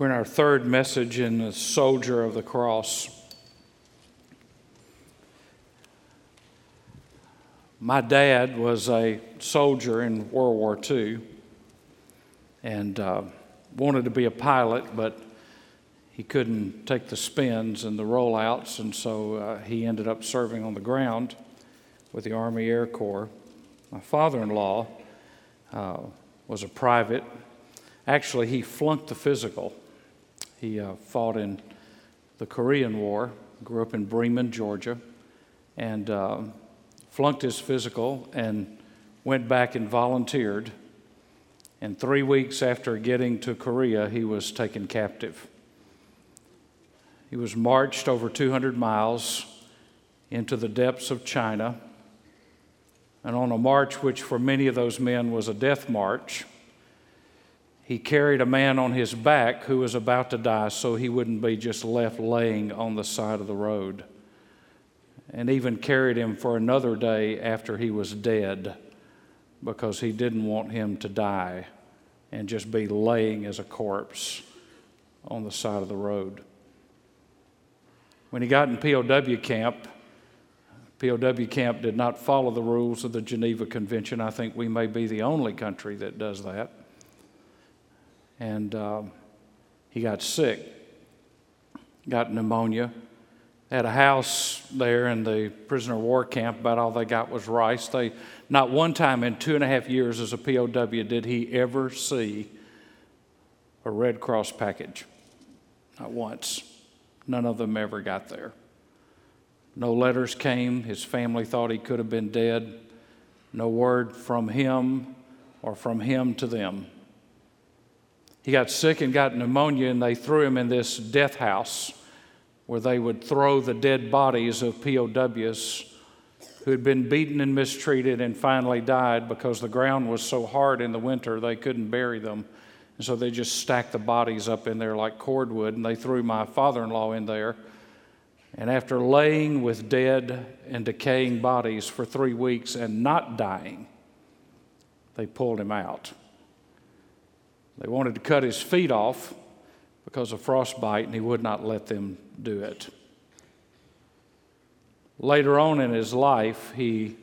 We're in our third message in the Soldier of the Cross. My dad was a soldier in World War II and uh, wanted to be a pilot, but he couldn't take the spins and the rollouts, and so uh, he ended up serving on the ground with the Army Air Corps. My father in law uh, was a private. Actually, he flunked the physical he uh, fought in the Korean War, grew up in Bremen, Georgia, and uh, flunked his physical and went back and volunteered. And three weeks after getting to Korea, he was taken captive. He was marched over 200 miles into the depths of China. And on a march, which for many of those men was a death march, he carried a man on his back who was about to die so he wouldn't be just left laying on the side of the road. And even carried him for another day after he was dead because he didn't want him to die and just be laying as a corpse on the side of the road. When he got in POW camp, POW camp did not follow the rules of the Geneva Convention. I think we may be the only country that does that and um, he got sick, got pneumonia. Had a house there in the prisoner of war camp. About all they got was rice. They, not one time in two and a half years as a POW did he ever see a Red Cross package. Not once. None of them ever got there. No letters came. His family thought he could have been dead. No word from him or from him to them. He got sick and got pneumonia, and they threw him in this death house where they would throw the dead bodies of POWs who had been beaten and mistreated and finally died because the ground was so hard in the winter they couldn't bury them. And so they just stacked the bodies up in there like cordwood, and they threw my father in law in there. And after laying with dead and decaying bodies for three weeks and not dying, they pulled him out. They wanted to cut his feet off because of frostbite, and he would not let them do it. Later on in his life, he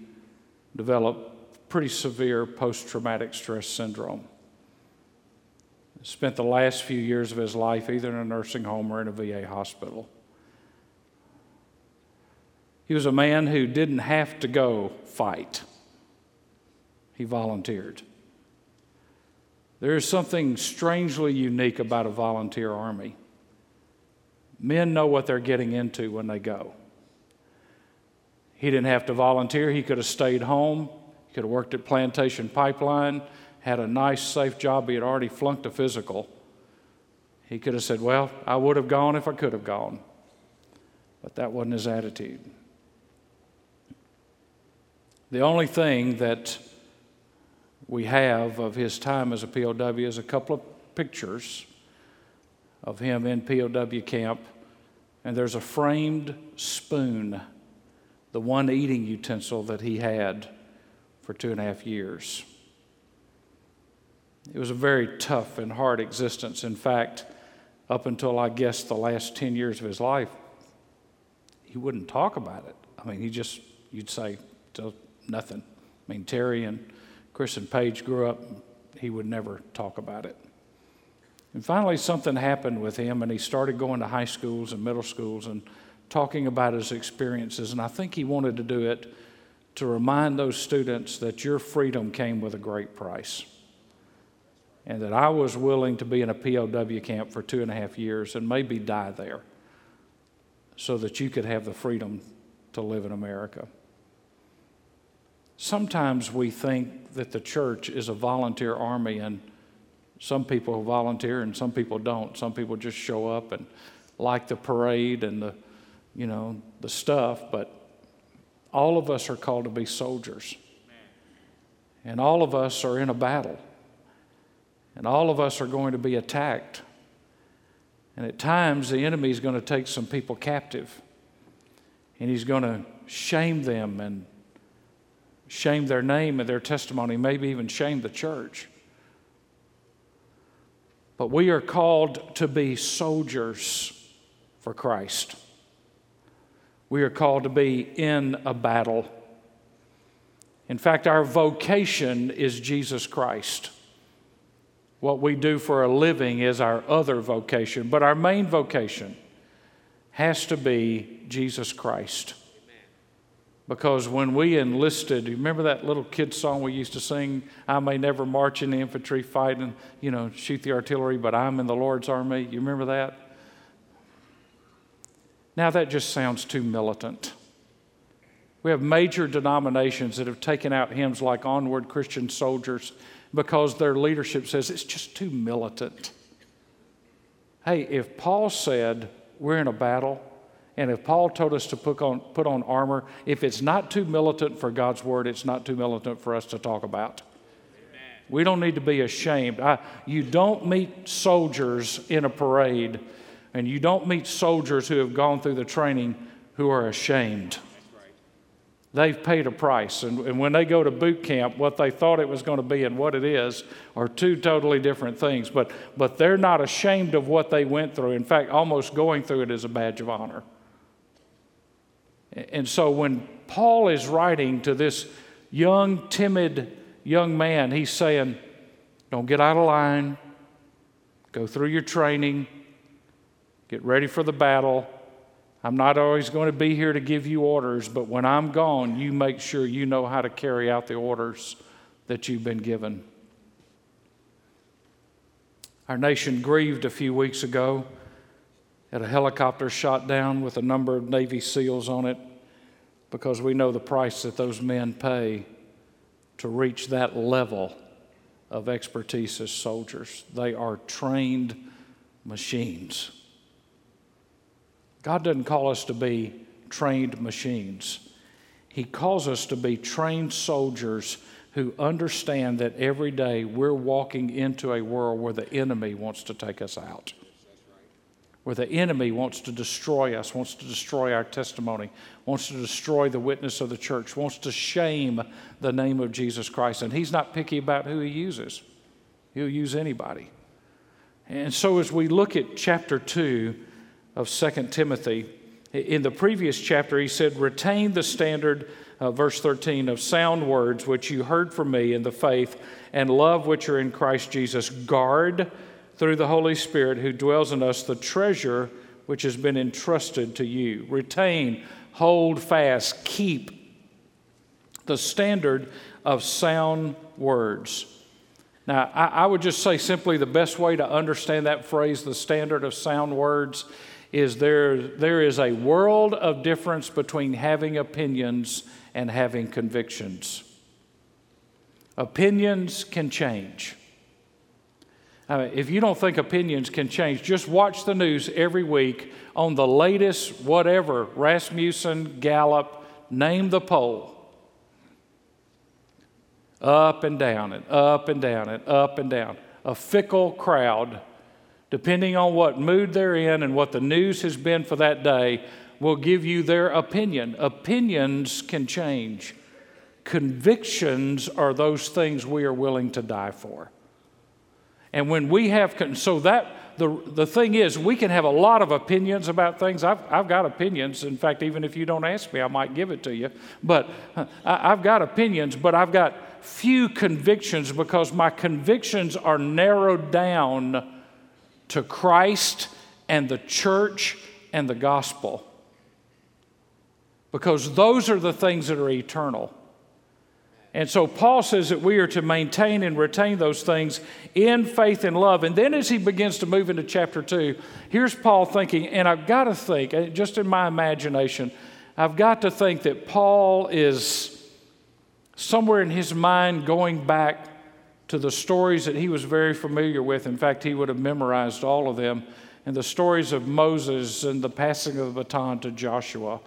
developed pretty severe post traumatic stress syndrome. Spent the last few years of his life either in a nursing home or in a VA hospital. He was a man who didn't have to go fight, he volunteered. There is something strangely unique about a volunteer army. Men know what they're getting into when they go. He didn't have to volunteer, he could have stayed home, he could have worked at Plantation Pipeline, had a nice, safe job. He had already flunked a physical. He could have said, Well, I would have gone if I could have gone. But that wasn't his attitude. The only thing that we have of his time as a POW is a couple of pictures of him in POW camp, and there's a framed spoon, the one eating utensil that he had for two and a half years. It was a very tough and hard existence. In fact, up until I guess the last 10 years of his life, he wouldn't talk about it. I mean, he just, you'd say, nothing. I mean, Terry and Chris and Paige grew up, he would never talk about it. And finally, something happened with him, and he started going to high schools and middle schools and talking about his experiences. And I think he wanted to do it to remind those students that your freedom came with a great price. And that I was willing to be in a POW camp for two and a half years and maybe die there so that you could have the freedom to live in America. Sometimes we think that the church is a volunteer army, and some people volunteer and some people don't. Some people just show up and like the parade and the, you know, the stuff, but all of us are called to be soldiers. And all of us are in a battle. And all of us are going to be attacked. And at times, the enemy is going to take some people captive. And he's going to shame them and shame their name and their testimony, maybe even shame the church. but we are called to be soldiers for Christ. We are called to be in a battle. In fact, our vocation is Jesus Christ. What we do for a living is our other vocation, but our main vocation has to be Jesus Christ. Because when we enlisted, you remember that little kid song we used to sing? I may never march in the infantry, fight and, you know, shoot the artillery, but I'm in the Lord's army. You remember that? Now that just sounds too militant. We have major denominations that have taken out hymns like Onward Christian Soldiers because their leadership says it's just too militant. Hey, if Paul said we're in a battle, and if Paul told us to put on, put on armor, if it's not too militant for God's word, it's not too militant for us to talk about. Amen. We don't need to be ashamed. I, you don't meet soldiers in a parade, and you don't meet soldiers who have gone through the training who are ashamed. They've paid a price. And, and, when they go to boot camp, what they thought it was going to be and what it is are two totally different things. But, but they're not ashamed of what they went through. In fact, almost going through it is a badge of honor. And so when Paul is writing to this young, timid young man, he's saying, Don't get out of line, go through your training, get ready for the battle. I'm not always going to be here to give you orders, but when I'm gone, you make sure you know how to carry out the orders that you've been given. Our nation grieved a few weeks ago at a helicopter shot down with a number of Navy SEALs on it because we know the price that those men pay to reach that level of expertise as soldiers. They are trained machines. God doesn't call us to be trained machines, He calls us to be trained soldiers who understand that every day we're walking into a world where the enemy wants to take us out where the enemy wants to destroy us, wants to destroy our testimony, wants to destroy the witness of the church, wants to shame the name of Jesus Christ. And he's not picky about who he uses, he'll use anybody. And so, as we look at chapter 2 of 2 Timothy, in the previous chapter, he said, Retain the standard, uh, verse 13, of sound words which you heard from me in the faith and love which are in Christ Jesus. Guard through the Holy Spirit who dwells in us the treasure which has been entrusted to you. Retain, hold fast, keep the standard of sound words. Now, I, I, would just say simply the best way to understand that phrase, the standard of sound words, is there, there is a world of difference between having opinions and having convictions. Opinions can change. Uh, if you don't think opinions can change, just watch the news every week on the latest whatever Rasmussen, Gallup, name the poll. Up and down and up and down and up and down. A fickle crowd, depending on what mood they're in and what the news has been for that day, will give you their opinion. Opinions can change. Convictions are those things we are willing to die for. And when we have, so that, the, the thing is, we can have a lot of opinions about things. I've, I've got opinions. In fact, even if you don't ask me, I might give it to you. But I, I've got opinions, but I've got few convictions because my convictions are narrowed down to Christ and the church and the gospel. Because those are the things that are eternal. And so Paul says that we are to maintain and retain those things in faith and love. And then as he begins to move into chapter 2, here's Paul thinking, and I've got to think, uh, just in my imagination, I've got to think that Paul is somewhere in his mind going back to the stories that he was very familiar with. In fact, he would have memorized all of them. And the stories of Moses and the passing of the baton to Joshua.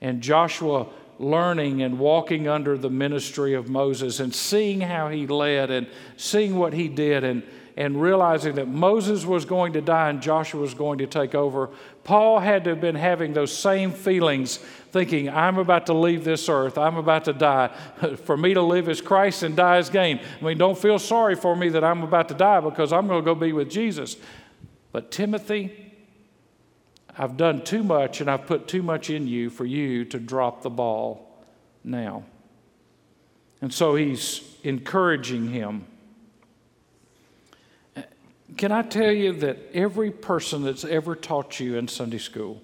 And Joshua learning and walking under the ministry of Moses and seeing how he led and seeing what he did. And, and realizing that Moses was going to die and Joshua was going to take over, Paul had to have been having those same feelings, thinking, I'm about to leave this earth, I'm about to die. For me to live is Christ and die is gain. I mean, don't feel sorry for me that I'm about to die because I'm going to go be with Jesus. But Timothy, I've done too much and I've put too much in you for you to drop the ball now. And so he's encouraging him. Can I tell you that every person that's ever taught you in Sunday school,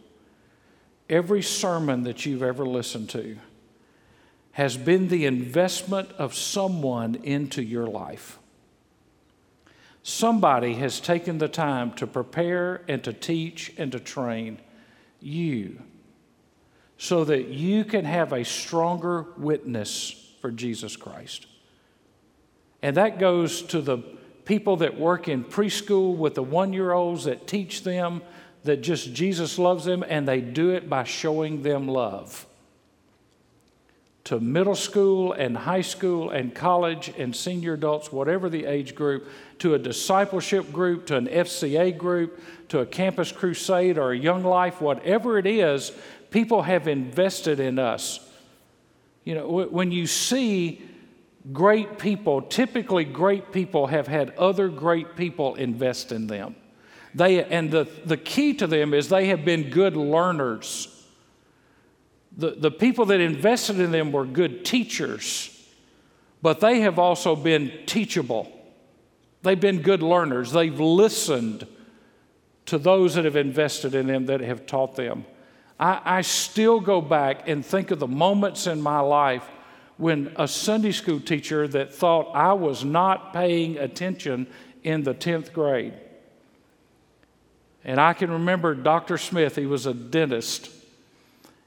every sermon that you've ever listened to, has been the investment of someone into your life. Somebody has taken the time to prepare and to teach and to train you so that you can have a stronger witness for Jesus Christ. And that goes to the people that work in preschool with the one year olds that teach them that just Jesus loves them, and they do it by showing them love. To middle school and high school and college and senior adults, whatever the age group, to a discipleship group, to an FCA group, to a campus crusade or a young life, whatever it is, people have invested in us. You know, when you see great people, typically great people have had other great people invest in them. They, and the, the key to them is they have been good learners. The, the people that invested in them were good teachers, but they have also been teachable. They've been good learners. They've listened to those that have invested in them that have taught them. I, I still go back and think of the moments in my life when a Sunday school teacher that thought I was not paying attention in the 10th grade. And I can remember Dr. Smith, he was a dentist.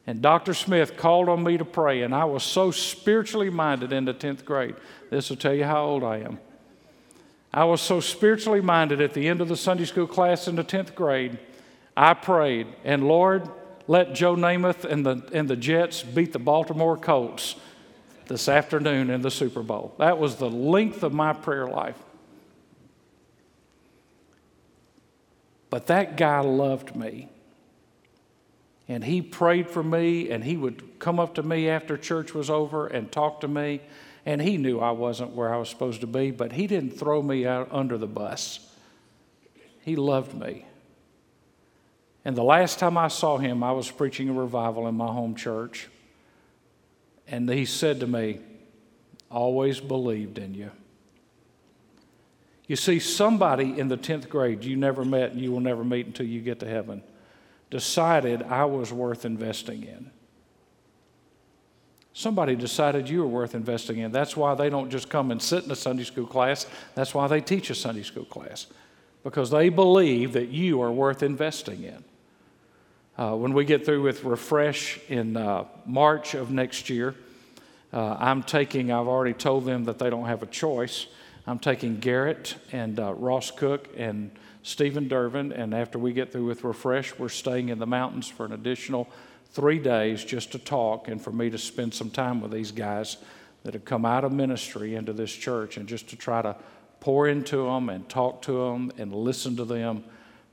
And Dr. Smith called on me to pray, and I was so spiritually minded in the 10th grade. This will tell you how old I am. I was so spiritually minded at the end of the Sunday school class in the 10th grade. I prayed, and Lord, let Joe Namath and the, and the Jets beat the Baltimore Colts this afternoon in the Super Bowl. That was the length of my prayer life. But that guy loved me. And he prayed for me, and he would come up to me after church was over and talk to me. And he knew I wasn't where I was supposed to be, but he didn't throw me out under the bus. He loved me. And the last time I saw him, I was preaching a revival in my home church. And he said to me, Always believed in you. You see, somebody in the 10th grade you never met and you will never meet until you get to heaven decided I was worth investing in. Somebody decided you were worth investing in. That's why they don't just come and sit in a Sunday school class, that's why they teach a Sunday school class, because they believe that you are worth investing in. Uh, when we get through with Refresh in uh, March of next year, uh, I'm taking, I've already told them that they don't have a choice. I'm taking Garrett and uh, Ross Cook and Stephen Durbin, and after we get through with Refresh, we're staying in the mountains for an additional three days just to talk and for me to spend some time with these guys that have come out of ministry into this church and just to try to pour into them and talk to them and listen to them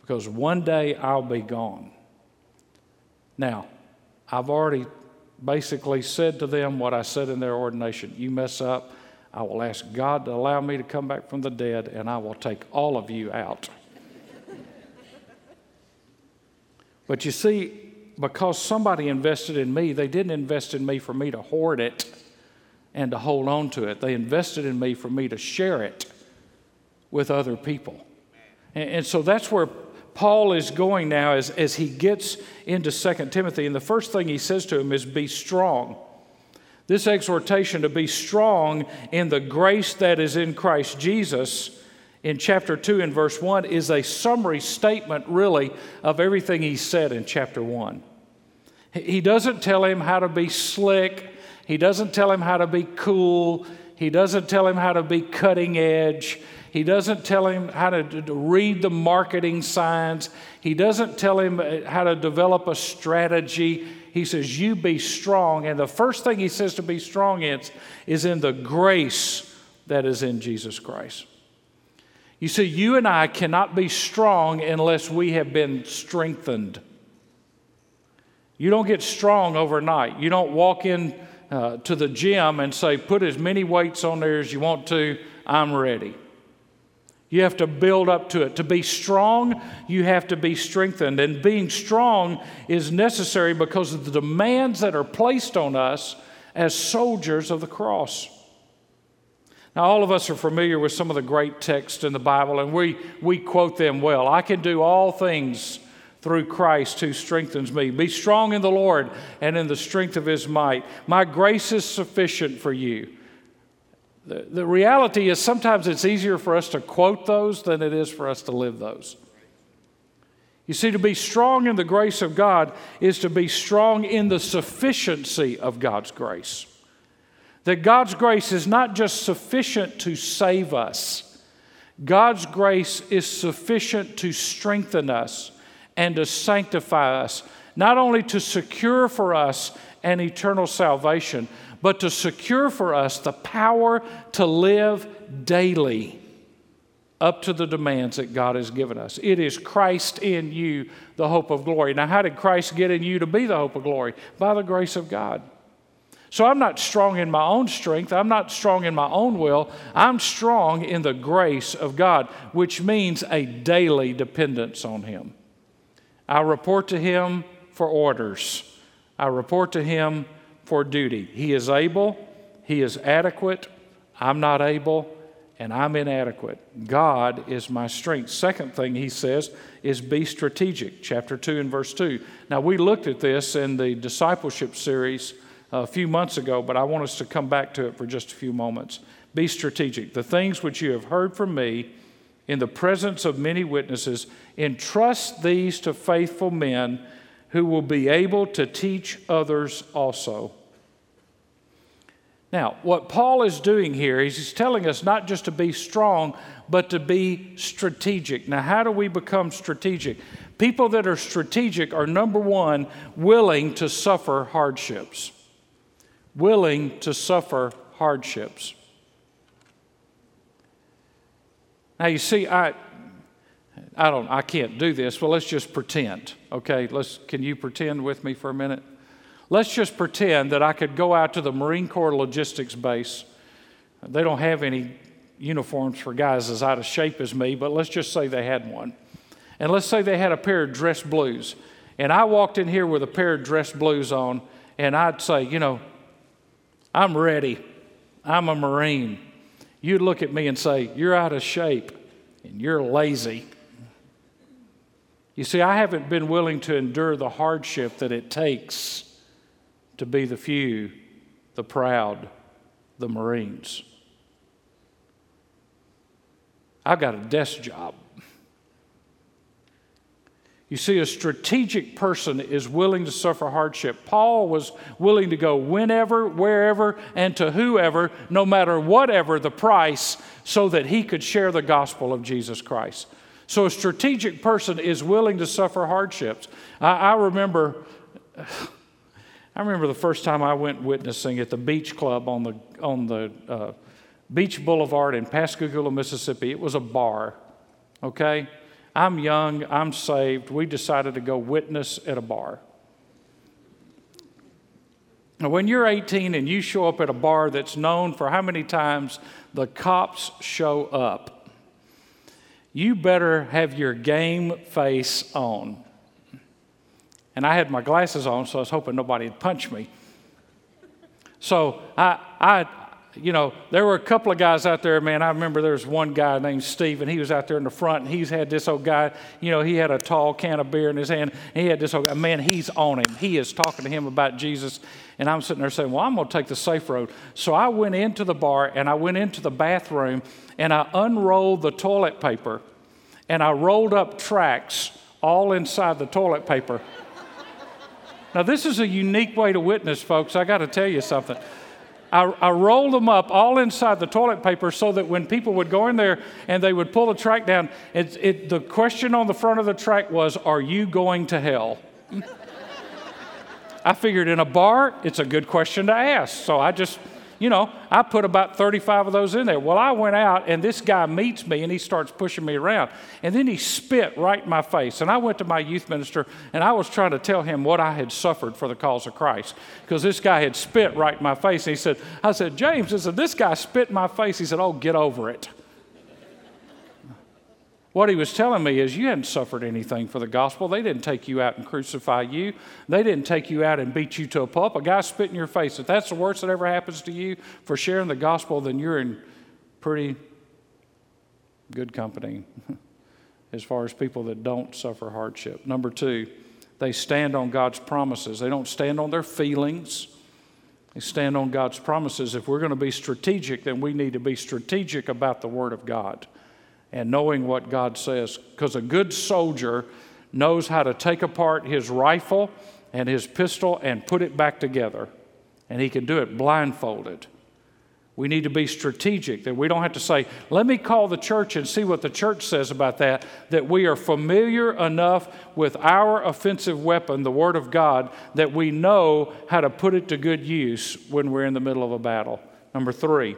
because one day I'll be gone. Now, I've already basically said to them what I said in their ordination You mess up, I will ask God to allow me to come back from the dead, and I will take all of you out. but you see, because somebody invested in me, they didn't invest in me for me to hoard it and to hold on to it. They invested in me for me to share it with other people. And, and so that's where Paul is going now as, as he gets into 2 Timothy, and the first thing he says to him is, Be strong. This exhortation to be strong in the grace that is in Christ Jesus in chapter 2 and verse 1 is a summary statement, really, of everything he said in chapter 1. He doesn't tell him how to be slick, he doesn't tell him how to be cool, he doesn't tell him how to be cutting edge. He doesn't tell him how to, to, read the marketing signs. He doesn't tell him uh, how to develop a strategy. He says, You be strong. And the first thing he says to be strong in is in the grace that is in Jesus Christ. You see, you and I cannot be strong unless we have been strengthened. You don't get strong overnight. You don't walk in uh, to the gym and say, put as many weights on there as you want to, I'm ready. You have to build up to it. To be strong, you have to be strengthened. And being strong is necessary because of the demands that are placed on us as soldiers of the cross. Now, all of us are familiar with some of the great texts in the Bible, and we, we quote them well. I can do all things through Christ who strengthens me. Be strong in the Lord and in the strength of his might. My grace is sufficient for you. The, the reality is sometimes it's easier for us to quote those than it is for us to live those. You see, to be strong in the grace of God is to be strong in the sufficiency of God's grace. That God's grace is not just sufficient to save us, God's grace is sufficient to strengthen us and to sanctify us, not only to secure for us an eternal salvation, but to secure for us the power to live daily up to the demands that God has given us. It is Christ in you, the hope of glory. Now, how did Christ get in you to be the hope of glory? By the grace of God. So I'm not strong in my own strength. I'm not strong in my own will. I'm strong in the grace of God, which means a daily dependence on Him. I report to Him for orders, I report to Him for duty. He is able, He is adequate. I'm not able, and I'm inadequate. God is my strength. Second thing He says is be strategic, chapter 2 and verse 2. Now, we looked at this in the discipleship series a few months ago, but I want us to come back to it for just a few moments. Be strategic. The things which you have heard from me in the presence of many witnesses, entrust these to faithful men who will be able to teach others also. Now, what Paul is doing here is he's telling us not just to be strong, but to be strategic. Now, how do we become strategic? People that are strategic are number one, willing to suffer hardships willing to suffer hardships. Now, you see, I, I don't, I can't do this. Well, let's just pretend. Okay, let's. Can you pretend with me for a minute? Let's just pretend that I could go out to the Marine Corps logistics base. They don't have any uniforms for guys as out of shape as me, but let's just say they had one. And let's say they had a pair of dress blues. And I walked in here with a pair of dress blues on, and I'd say, you know, I'm ready. I'm a Marine. You'd look at me and say, You're out of shape and you're lazy. You see, I haven't been willing to endure the hardship that it takes to be the few, the proud, the Marines. I've got a desk job. You see, a strategic person is willing to suffer hardship. Paul was willing to go whenever, wherever, and to whoever, no matter whatever the price, so that he could share the gospel of Jesus Christ. So, a strategic person is willing to suffer hardships. I, I remember. I remember the first time I went witnessing at the beach club on the, on the uh, Beach Boulevard in Pascagoula, Mississippi. It was a bar, okay? I'm young, I'm saved. We decided to go witness at a bar. Now, when you're 18 and you show up at a bar that's known for how many times the cops show up, you better have your game face on. And I had my glasses on, so I was hoping nobody would punch me. So I, I, you know, there were a couple of guys out there, man. I remember there was one guy named Steve, and he was out there in the front, and he's had this old guy, you know, he had a tall can of beer in his hand, and he had this old guy, man, he's on him. He is talking to him about Jesus. And I'm sitting there saying, well, I'm going to take the safe road. So I went into the bar, and I went into the bathroom, and I unrolled the toilet paper, and I rolled up tracts all inside the toilet paper. now, this is a unique way to witness, folks. I got to tell you something. I, I rolled them up all inside the toilet paper so that when people would go in there and they would pull the tract down, it, it, the question on the front of the tract was, Are you going to hell? I figured in a bar, it's a good question to ask. So I just You know, I put about 35 of those in there. Well, I went out and this guy meets me and he starts pushing me around. And then he spit right in my face. And I went to my youth minister and I was trying to tell him what I had suffered for the cause of Christ because this guy had spit right in my face. And he said, I said, James, I said, this guy spit in my face. He said, Oh, get over it. What he was telling me is, you hadn't suffered anything for the gospel. They didn't take you out and crucify you. They didn't take you out and beat you to a pulp. A guy spit in your face. If that's the worst that ever happens to you for sharing the gospel, then you're in pretty good company as far as people that don't suffer hardship. Number two, they stand on God's promises. They don't stand on their feelings. They stand on God's promises. If we're going to be strategic, then we need to be strategic about the Word of God and knowing what God says. Because a good soldier knows how to take apart his rifle and his pistol and put it back together. And he can do it blindfolded. We need to be strategic, that we don't have to say, let me call the church and see what the church says about that, that we are familiar enough with our offensive weapon, the Word of God, that we know how to put it to good use when we're in the middle of a battle. Number three,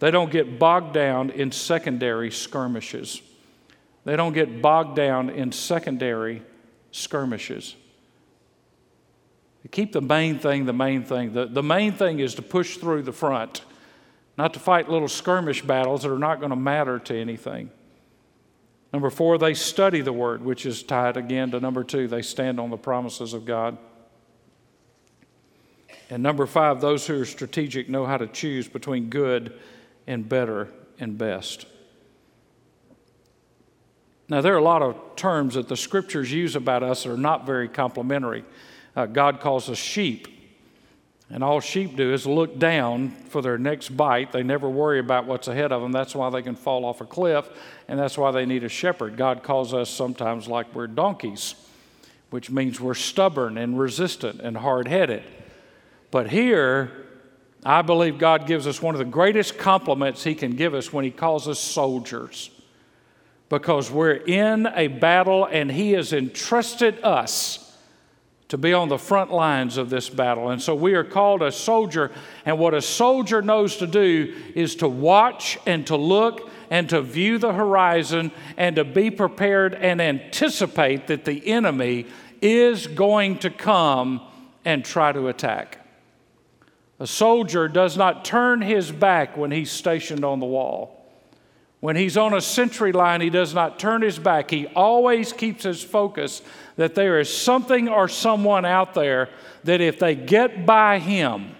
they don't get bogged down in secondary skirmishes. They don't get bogged down in secondary skirmishes. keep the main thing the main thing. The, the main thing is to push through the front, not to fight little skirmish battles that are not going to matter to anything. Number four, they study the word, which is tied again to number two, they stand on the promises of God. And number five, those who are strategic know how to choose between good and better and best. Now, there are a lot of terms that the scriptures use about us that are not very complimentary. Uh, God calls us sheep, and all sheep do is look down for their next bite. They never worry about what's ahead of them. That's why they can fall off a cliff, and that's why they need a shepherd. God calls us sometimes like we're donkeys, which means we're stubborn and resistant and hard headed. But here, I believe God gives us one of the greatest compliments He can give us when He calls us soldiers. Because we're in a battle and He has entrusted us to be on the front lines of this battle. And so we are called a soldier. And what a soldier knows to do is to watch and to look and to view the horizon and to be prepared and anticipate that the enemy is going to come and try to attack. A soldier does not turn his back when he's stationed on the wall. When he's on a sentry line, he does not turn his back. He always keeps his focus that there is something or someone out there that if they get by him,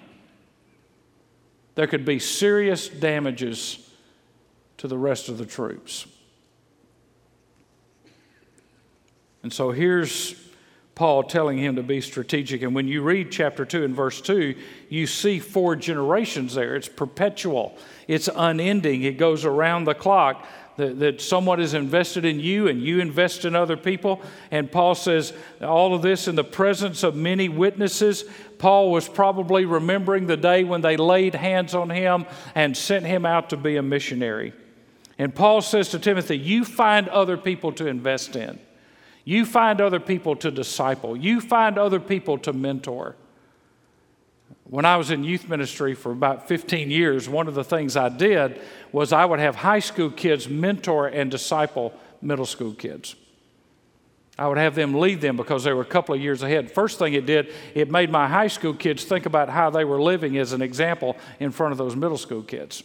there could be serious damages to the rest of the troops. And so here's Paul telling him to be strategic. And when you read chapter 2 and verse 2, you see four generations there. It's perpetual, it's unending, it goes around the clock. That, that someone is invested in you and you invest in other people. And Paul says, all of this in the presence of many witnesses. Paul was probably remembering the day when they laid hands on him and sent him out to be a missionary. And Paul says to Timothy, You find other people to invest in. You find other people to disciple. You find other people to mentor. When I was in youth ministry for about 15 years, one of the things I did was I would have high school kids mentor and disciple middle school kids. I would have them lead them because they were a couple of years ahead. First thing it did, it made my high school kids think about how they were living as an example in front of those middle school kids.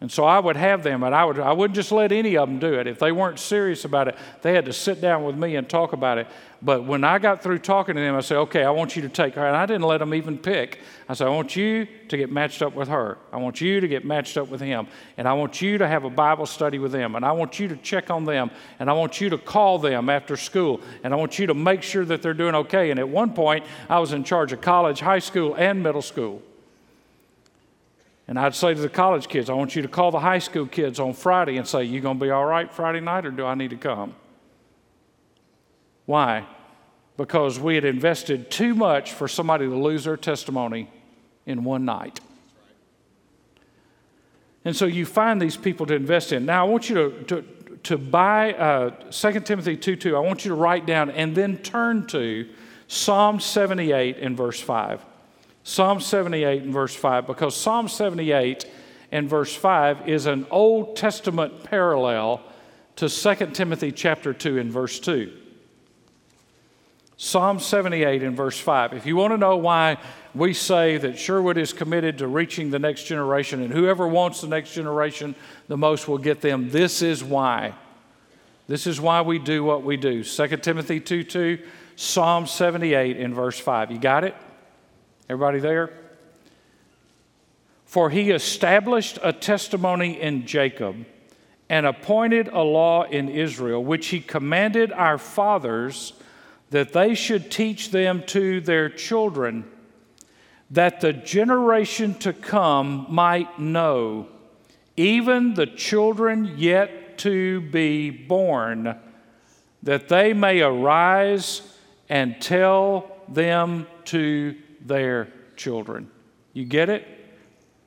And so I would have them, and I, would, I wouldn't just let any of them do it. If they weren't serious about it, they had to sit down with me and talk about it. But when I got through talking to them, I said, okay, I want you to take her. And I didn't let them even pick. I said, I want you to get matched up with her. I want you to get matched up with him. And I want you to have a Bible study with them. And I want you to check on them. And I want you to call them after school. And I want you to make sure that they're doing okay. And at one point, I was in charge of college, high school, and middle school. And I'd say to the college kids, I want you to call the high school kids on Friday and say, You going to be all right Friday night or do I need to come? Why? Because we had invested too much for somebody to lose their testimony in one night. And so you find these people to invest in. Now, I want you to, to, to buy uh, 2 Timothy 2 2. I want you to write down and then turn to Psalm 78 in verse 5. Psalm 78 and verse 5, because Psalm 78 and verse 5 is an Old Testament parallel to 2 Timothy chapter 2 and verse 2. Psalm 78 and verse 5. If you want to know why we say that Sherwood is committed to reaching the next generation and whoever wants the next generation the most will get them, this is why. This is why we do what we do. 2 Timothy 2 2, Psalm 78 in verse 5. You got it? Everybody there? For he established a testimony in Jacob and appointed a law in Israel, which he commanded our fathers that they should teach them to their children, that the generation to come might know, even the children yet to be born, that they may arise and tell them to their children. You get it?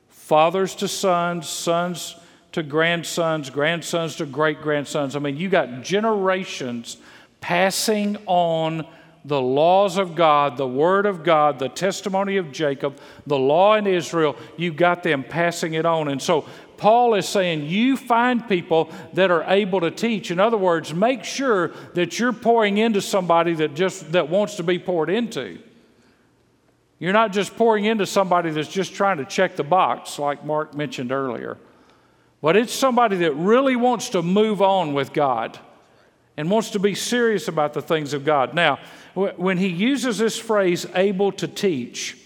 Fathers to sons, sons to grandsons, grandsons to great grandsons. I mean, you got generations passing on the laws of God, the Word of God, the testimony of Jacob, the law in Israel. You got them passing it on. And so Paul is saying you find people that are able to teach. In other words, make sure that you're pouring into somebody that just that wants to be poured into. You're not just pouring into somebody that's just trying to check the box, like Mark mentioned earlier. But it's somebody that really wants to move on with God and wants to be serious about the things of God. Now, when he uses this phrase, able to teach,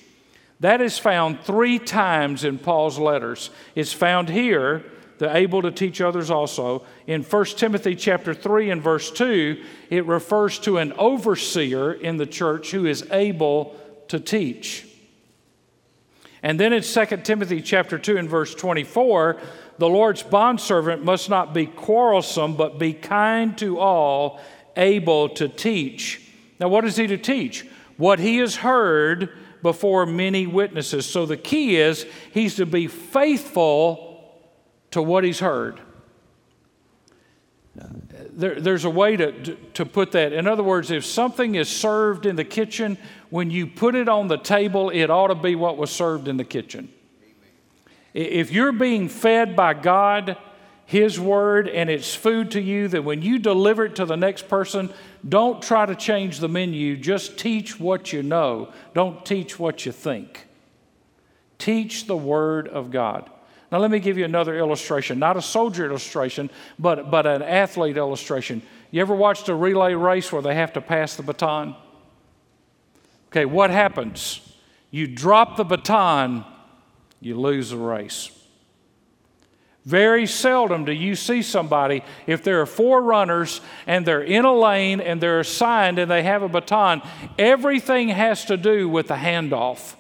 that is found three times in Paul's letters. It's found here, the able to teach others also. In 1 Timothy chapter 3 and verse 2, it refers to an overseer in the church who is able to teach. And then in 2 Timothy chapter 2 and verse 24, the Lord's bondservant must not be quarrelsome, but be kind to all, able to teach. Now, what is he to teach? What he has heard before many witnesses. So the key is he's to be faithful to what he's heard. There, there's a way to, to, to put that. In other words, if something is served in the kitchen, when you put it on the table, it ought to be what was served in the kitchen. If you're being fed by God, His Word, and it's food to you, then when you deliver it to the next person, don't try to change the menu, just teach what you know. Don't teach what you think. Teach the Word of God. Now, let me give you another illustration, not a soldier illustration, but, but an athlete illustration. You ever watched a relay race where they have to pass the baton? Okay, what happens? You drop the baton, you lose the race. Very seldom do you see somebody, if there are four runners and they're in a lane and they're assigned and they have a baton, everything has to do with the handoff.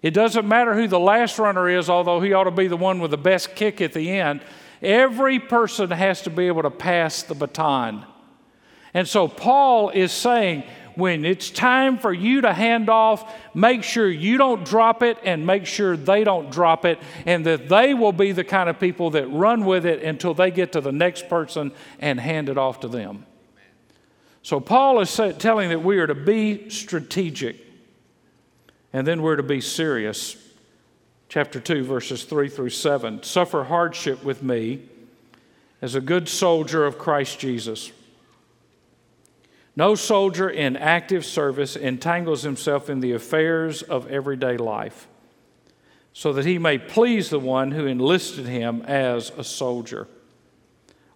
It doesn't matter who the last runner is, although he ought to be the one with the best kick at the end. Every person has to be able to pass the baton. And so Paul is saying, when it's time for you to hand off, make sure you don't drop it and make sure they don't drop it, and that they will be the kind of people that run with it until they get to the next person and hand it off to them. So, Paul is telling that we are to be strategic and then we're to be serious. Chapter 2, verses 3 through 7. Suffer hardship with me as a good soldier of Christ Jesus. No soldier in active service entangles himself in the affairs of everyday life so that he may please the one who enlisted him as a soldier.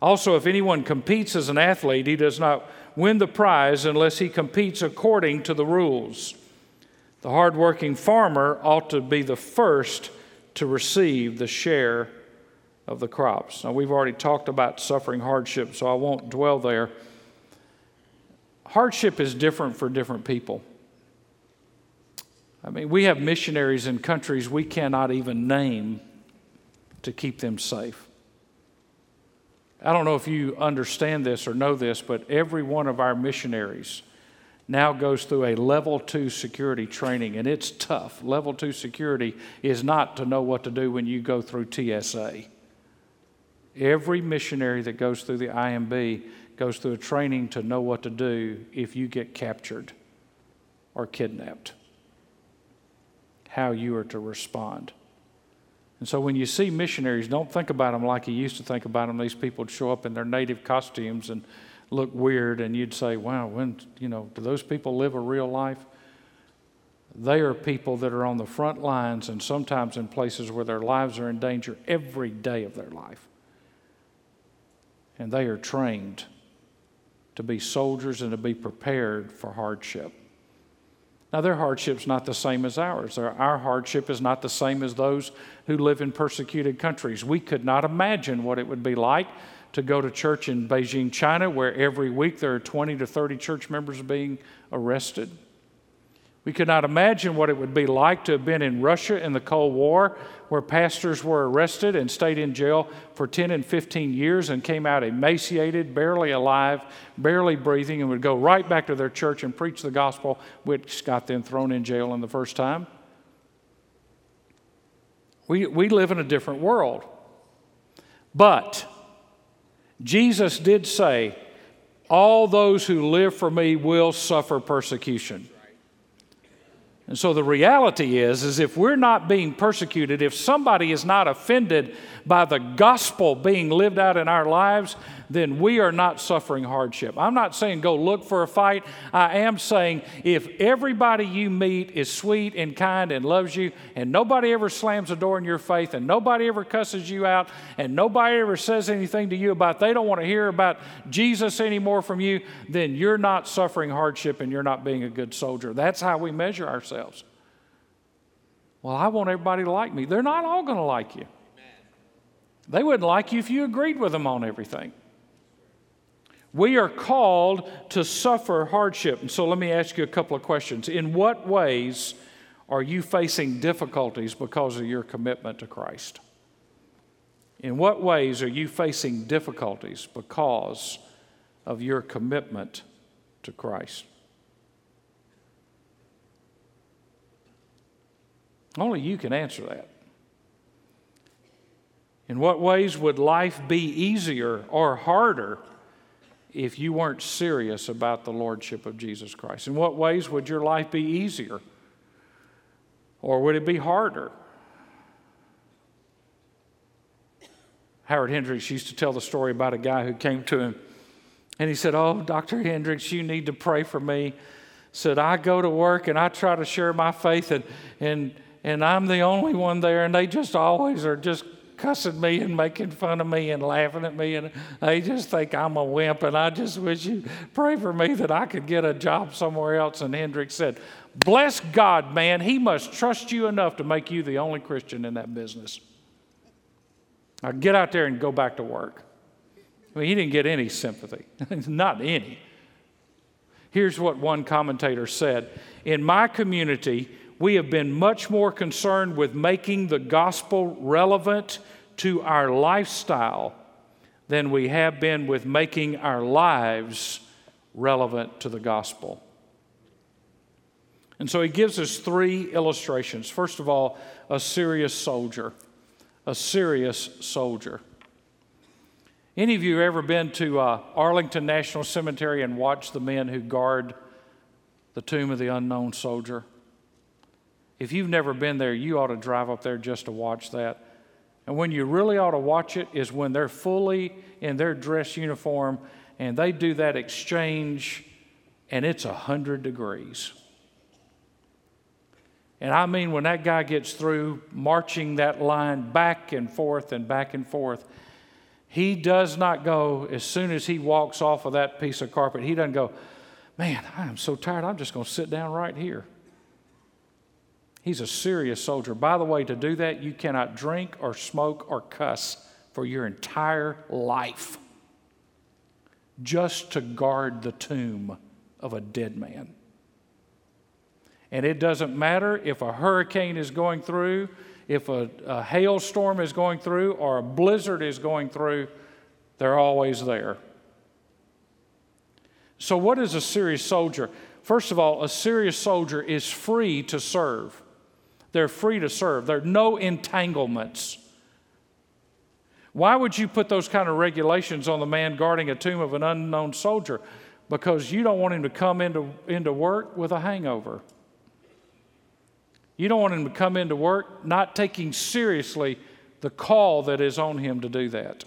Also, if anyone competes as an athlete, he does not win the prize unless he competes according to the rules. The hardworking farmer ought to be the first to receive the share of the crops. Now, we've already talked about suffering hardship, so I won't dwell there hardship is different for different people. I mean, we have missionaries in countries we cannot even name to keep them safe. I don't know if you understand this or know this, but every one of our missionaries now goes through a level two security training, and it's tough. Level two security is not to know what to do when you go through TSA. Every missionary that goes through the IMB goes through a training to know what to do if you get captured or kidnapped. how you are to respond. And so when you see missionaries, don't think about them like you used to think about them. These people would show up in their native costumes and look weird, and you'd say, wow, when, you know, do those people live a real life? They are people that are on the front lines and sometimes in places where their lives are in danger every day of their life. And they are trained to be soldiers and to be prepared for hardship. Now, their hardship's not the same as ours. Our hardship is not the same as those who live in persecuted countries. We could not imagine what it would be like to go to church in Beijing, China, where every week there are 20 to 30 church members being arrested. We could not imagine what it would be like to have been in Russia in the Cold War, where pastors were arrested and stayed in jail for 10 and 15 years and came out emaciated, barely alive, barely breathing, and would go right back to their church and preach the gospel, which got them thrown in jail in the first time. We, we live in a different world. But Jesus did say, All those who live for me will suffer persecution. And so the reality is is if we're not being persecuted, if somebody is not offended by the gospel being lived out in our lives, then we are not suffering hardship. I'm not saying go look for a fight. I am saying if everybody you meet is sweet and kind and loves you, and nobody ever slams a door in your faith, and nobody ever cusses you out, and nobody ever says anything to you about they don't want to hear about Jesus anymore from you, then you're not suffering hardship and you're not being a good soldier. That's how we measure ourselves. Well, I want everybody to like me. They're not all going to like you. They wouldn't like you if you agreed with them on everything. We are called to suffer hardship. And so let me ask you a couple of questions. In what ways are you facing difficulties because of your commitment to Christ? In what ways are you facing difficulties because of your commitment to Christ? Only you can answer that. In what ways would life be easier or harder if you weren't serious about the Lordship of Jesus Christ? In what ways would your life be easier? Or would it be harder? Howard Hendricks used to tell the story about a guy who came to him and he said, Oh, Dr. Hendricks, you need to pray for me. Said, I go to work and I try to share my faith, and, and, and I'm the only one there, and they just always are just cussing me and making fun of me and laughing at me, and they just think I'm a wimp. And I just wish you pray for me that I could get a job somewhere else. And Hendricks said, Bless God, man. He must trust you enough to make you the only Christian in that business. Now get out there and go back to work. I mean, he didn't get any sympathy, not any. Here's what one commentator said In my community, we have been much more concerned with making the gospel relevant to our lifestyle than we have been with making our lives relevant to the gospel. And so he gives us three illustrations. First of all, a serious soldier. A serious soldier. Any of you ever been to uh, Arlington National Cemetery and watched the men who guard the tomb of the unknown soldier? If you've never been there, you ought to drive up there just to watch that. And when you really ought to watch it is when they're fully in their dress uniform and they do that exchange and it's 100 degrees. And I mean, when that guy gets through marching that line back and forth and back and forth, he does not go, as soon as he walks off of that piece of carpet, he doesn't go, Man, I am so tired, I'm just going to sit down right here. He's a serious soldier. By the way, to do that, you cannot drink or smoke or cuss for your entire life just to guard the tomb of a dead man. And it doesn't matter if a hurricane is going through, if a, a hailstorm is going through, or a blizzard is going through, they're always there. So, what is a serious soldier? First of all, a serious soldier is free to serve. They're free to serve. There are no entanglements. Why would you put those kind of regulations on the man guarding a tomb of an unknown soldier? Because you don't want him to come into, into work with a hangover. You don't want him to come into work not taking seriously the call that is on him to do that.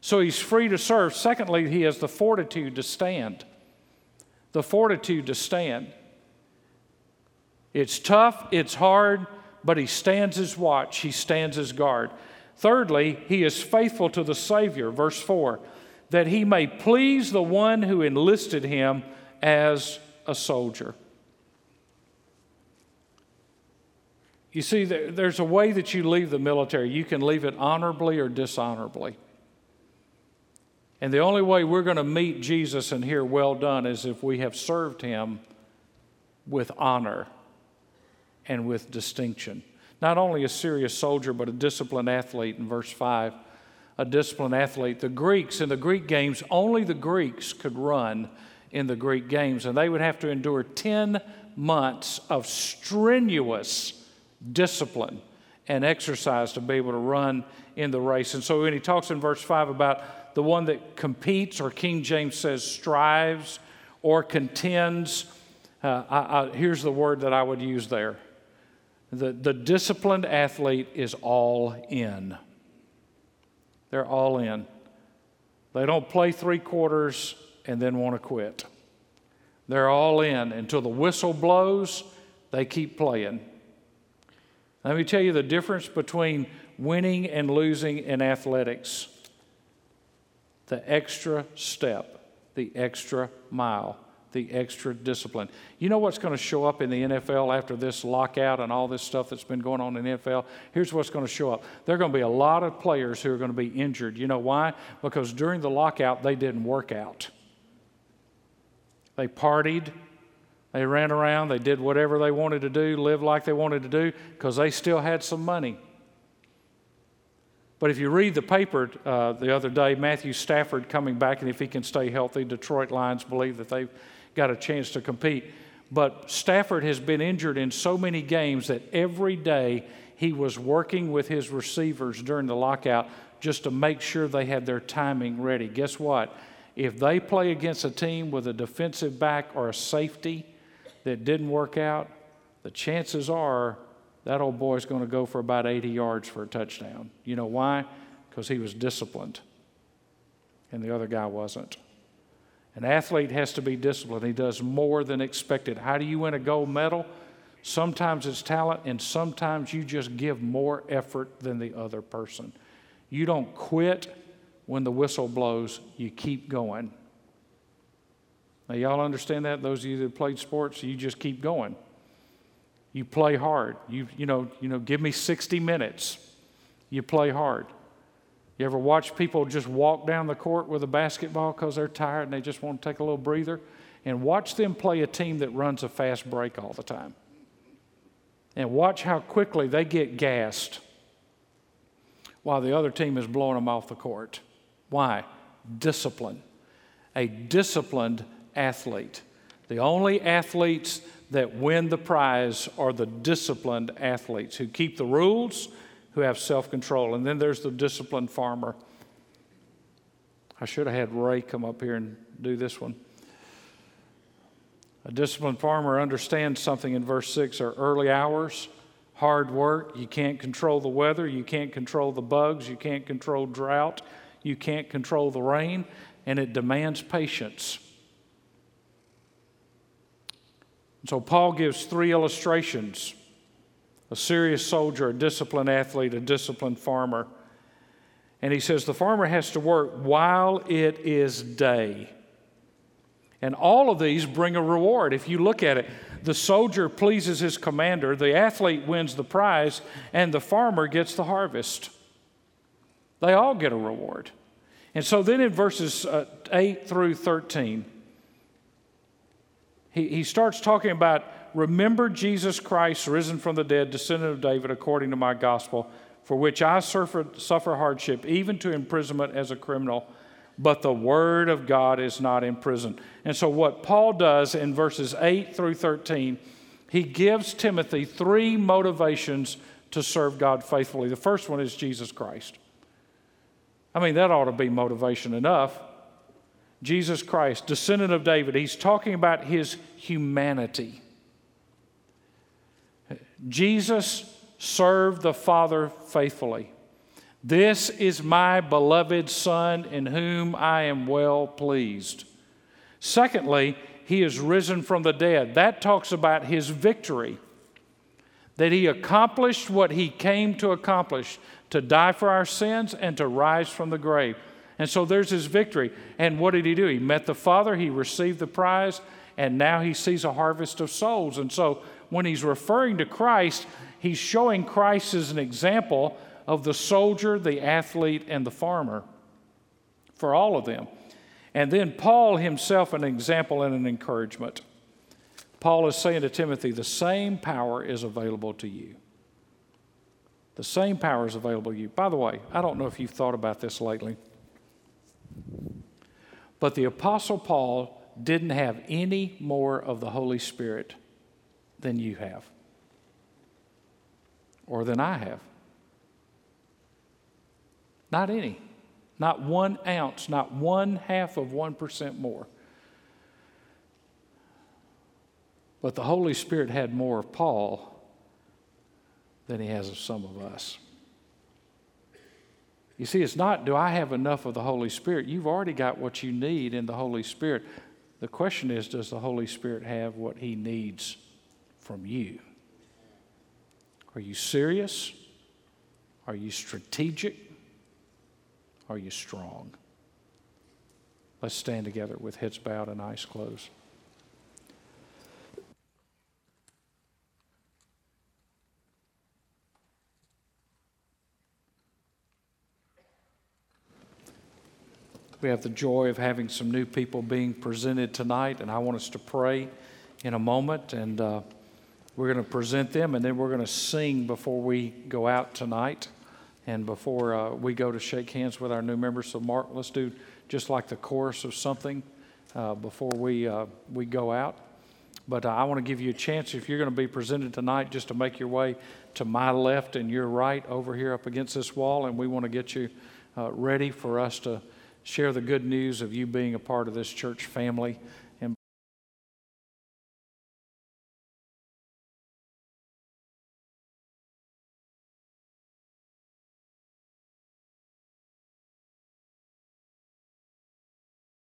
So he's free to serve. Secondly, he has the fortitude to stand. The fortitude to stand. It's tough, it's hard, but he stands his watch, he stands his guard. Thirdly, he is faithful to the Savior, verse 4, that he may please the one who enlisted him as a soldier. You see, there's a way that you leave the military. You can leave it honorably or dishonorably. And the only way we're going to meet Jesus and hear well done is if we have served him with honor and with distinction. Not only a serious soldier, but a disciplined athlete in verse 5. A disciplined athlete. The Greeks, in the Greek games, only the Greeks could run in the Greek games, and they would have to endure 10 months of strenuous discipline and exercise to be able to run in the race. And so when he talks in verse 5 about the one that competes, or King James says strives or contends. Uh, I, I, here's the word that I would use there the, the disciplined athlete is all in. They're all in. They don't play three quarters and then want to quit. They're all in until the whistle blows, they keep playing. Let me tell you the difference between winning and losing in athletics the extra step, the extra mile, the extra discipline. You know what's going to show up in the NFL after this lockout and all this stuff that's been going on in the NFL? Here's what's going to show up. There are going to be a lot of players who are going to be injured. You know why? Because during the lockout, they didn't work out. They partied, they ran around, they did whatever they wanted to do, lived like they wanted to do, because they still had some money. But if you read the paper uh, the other day, Matthew Stafford coming back, and if he can stay healthy, Detroit Lions believe that they've got a chance to compete. But Stafford has been injured in so many games that every day he was working with his receivers during the lockout just to make sure they had their timing ready. Guess what? If they play against a team with a defensive back or a safety that didn't work out, the chances are that old boy's going to go for about 80 yards for a touchdown. You know why? Because he was disciplined, and the other guy wasn't. An athlete has to be disciplined. He does more than expected. How do you win a gold medal? Sometimes it's talent, and sometimes you just give more effort than the other person. You don't quit when the whistle blows, you keep going. Now, y'all understand that? Those of you that played sports, you just keep going. You play hard. You, you, know, you know, give me 60 minutes. You play hard. You ever watch people just walk down the court with a basketball because they're tired and they just want to take a little breather? And watch them play a team that runs a fast break all the time. And watch how quickly they get gassed while the other team is blowing them off the court. Why? Discipline. A disciplined athlete. The only athletes that win the prize are the disciplined athletes who keep the rules, who have self control. And then there's the disciplined farmer. I should have had Ray come up here and do this one. A disciplined farmer understands something in verse 6 are early hours, hard work. You can't control the weather, you can't control the bugs, you can't control drought, you can't control the rain, and it demands patience. So Paul gives three illustrations a serious soldier, a disciplined athlete, a disciplined farmer. And he says the farmer has to work while it is day. And all of these bring a reward. If you look at it, the soldier pleases his commander, the athlete wins the prize, and the farmer gets the harvest. They all get a reward. And so then in verses uh, 8 through 13, he, he starts talking about remember Jesus Christ risen from the dead, descendant of David, according to my gospel, for which I suffered, suffer hardship, even to imprisonment as a criminal. But the word of God is not imprisoned. And so, what Paul does in verses 8 through 13, he gives Timothy three motivations to serve God faithfully. The first one is Jesus Christ. I mean, that ought to be motivation enough. Jesus Christ, descendant of David, he's talking about his humanity. Jesus served the Father faithfully. This is my beloved Son in whom I am well pleased. Secondly, he is risen from the dead. That talks about his victory, that he accomplished what he came to accomplish to die for our sins and to rise from the grave. And so there's his victory. And what did he do? He met the Father, he received the prize, and now he sees a harvest of souls. And so when he's referring to Christ, he's showing Christ as an example of the soldier, the athlete, and the farmer for all of them. And then Paul himself, an example and an encouragement. Paul is saying to Timothy, the same power is available to you. The same power is available to you. By the way, I don't know if you've thought about this lately, but the Apostle Paul didn't have any more of the Holy Spirit than you have or than I have. Not any. Not one ounce, not one half of 1% more. But the Holy Spirit had more of Paul than he has of some of us. You see, it's not, do I have enough of the Holy Spirit? You've already got what you need in the Holy Spirit. The question is, does the Holy Spirit have what he needs from you? Are you serious? Are you strategic? Are you strong? Let's stand together with heads bowed and eyes closed. We have the joy of having some new people being presented tonight, and I want us to pray in a moment. And uh, we're going to present them, and then we're going to sing before we go out tonight and before uh, we go to shake hands with our new members. So, Mark, let's do just like the chorus of something uh, before we, uh, we go out. But uh, I want to give you a chance, if you're going to be presented tonight, just to make your way to my left and your right over here up against this wall, and we want to get you uh, ready for us to share the good news of you being a part of this church family